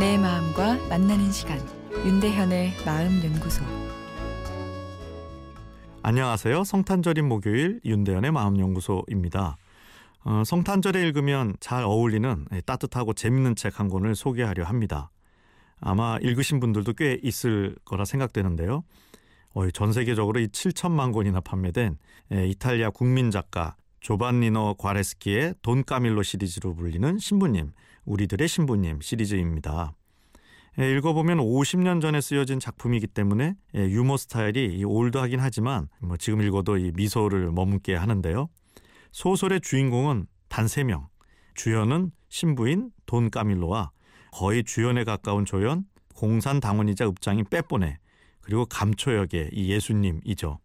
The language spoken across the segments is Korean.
내 마음과 만나는 시간 윤대현의 마음 연구소 안녕하세요. 성탄절인 목요일 윤대현의 마음 연구소입니다. 어, 성탄절에 읽으면 잘 어울리는 따뜻하고 재밌는 책 한 권을 소개하려 합니다. 아마 읽으신 분들도 꽤 있을 거라 생각되는데요. 어, 전 세계적으로 이 7천만 권이나 판매된 이탈리아 국민 작가 조반니노 과레스키의 돈 까밀로 시리즈로 불리는 신부님, 우리들의 신부님 시리즈입니다. 읽어보면 50년 전에 쓰여진 작품이기 때문에 유머 스타일이 올드하긴 하지만 뭐 지금 읽어도 이 미소를 머금게 하는데요. 소설의 주인공은 단 3명. 주연은 신부인 돈 까밀로와 거의 주연에 가까운 조연, 공산 당원이자 읍장인 빼뽀네, 그리고 감초 역의 이 예수님이죠.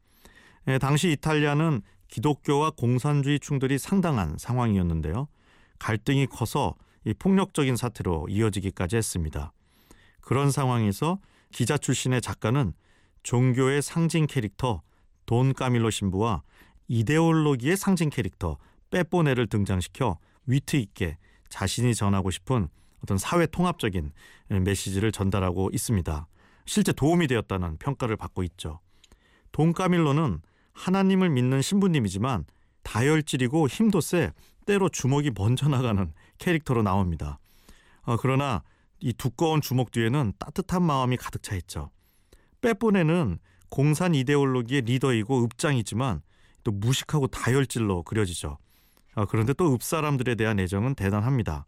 당시 이탈리아는 기독교와 공산주의 충돌이 상당한 상황이었는데요. 갈등이 커서 이 폭력적인 사태로 이어지기까지 했습니다. 그런 상황에서 기자 출신의 작가는 종교의 상징 캐릭터 돈 까밀로 신부와 이데올로기의 상징 캐릭터 빼뽀네를 등장시켜 위트 있게 자신이 전하고 싶은 어떤 사회 통합적인 메시지를 전달하고 있습니다. 실제 도움이 되었다는 평가를 받고 있죠. 돈 까밀로는 하나님을 믿는 신부님이지만 다혈질이고 힘도 세 때로 주먹이 먼저 나가는 캐릭터로 나옵니다. 어, 그러나 이 두꺼운 주먹 뒤에는 따뜻한 마음이 가득 차 있죠. 빼뽀네는 공산 이데올로기의 리더이고 읍장이지만 또 무식하고 다혈질로 그려지죠. 어, 그런데 또 읍사람들에 대한 애정은 대단합니다.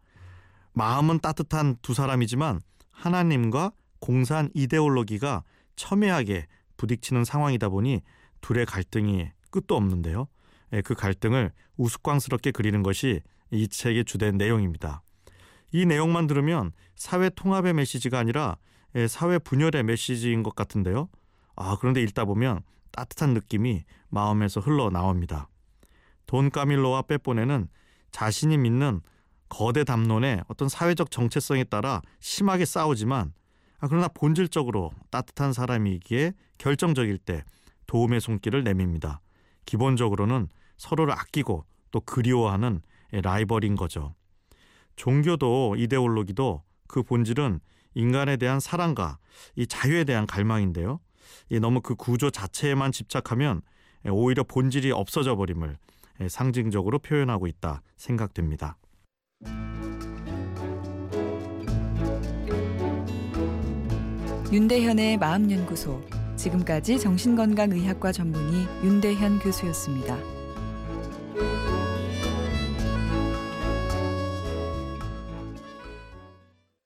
마음은 따뜻한 두 사람이지만 하나님과 공산 이데올로기가 첨예하게 부딪히는 상황이다 보니 둘의 갈등이 끝도 없는데요. 예, 그 갈등을 우스꽝스럽게 그리는 것이 이 책의 주된 내용입니다. 이 내용만 들으면 사회 통합의 메시지가 아니라 예, 사회 분열의 메시지인 것 같은데요. 아, 그런데 읽다 보면 따뜻한 느낌이 마음에서 흘러나옵니다. 돈 까밀로와 빼뽀네는 자신이 믿는 거대 담론의 어떤 사회적 정체성에 따라 심하게 싸우지만 아, 그러나 본질적으로 따뜻한 사람이기에 결정적일 때 도움의 손길을 내밉니다. 기본적으로는 서로를 아끼고 또 그리워하는 라이벌인 거죠. 종교도 이데올로기도 그 본질은 인간에 대한 사랑과 이 자유에 대한 갈망인데요. 너무 그 구조 자체에만 집착하면 오히려 본질이 없어져 버림을 상징적으로 표현하고 있다 생각됩니다. 윤대현의 마음연구소 지금까지 정신건강의학과 전문의 윤대현 교수였습니다.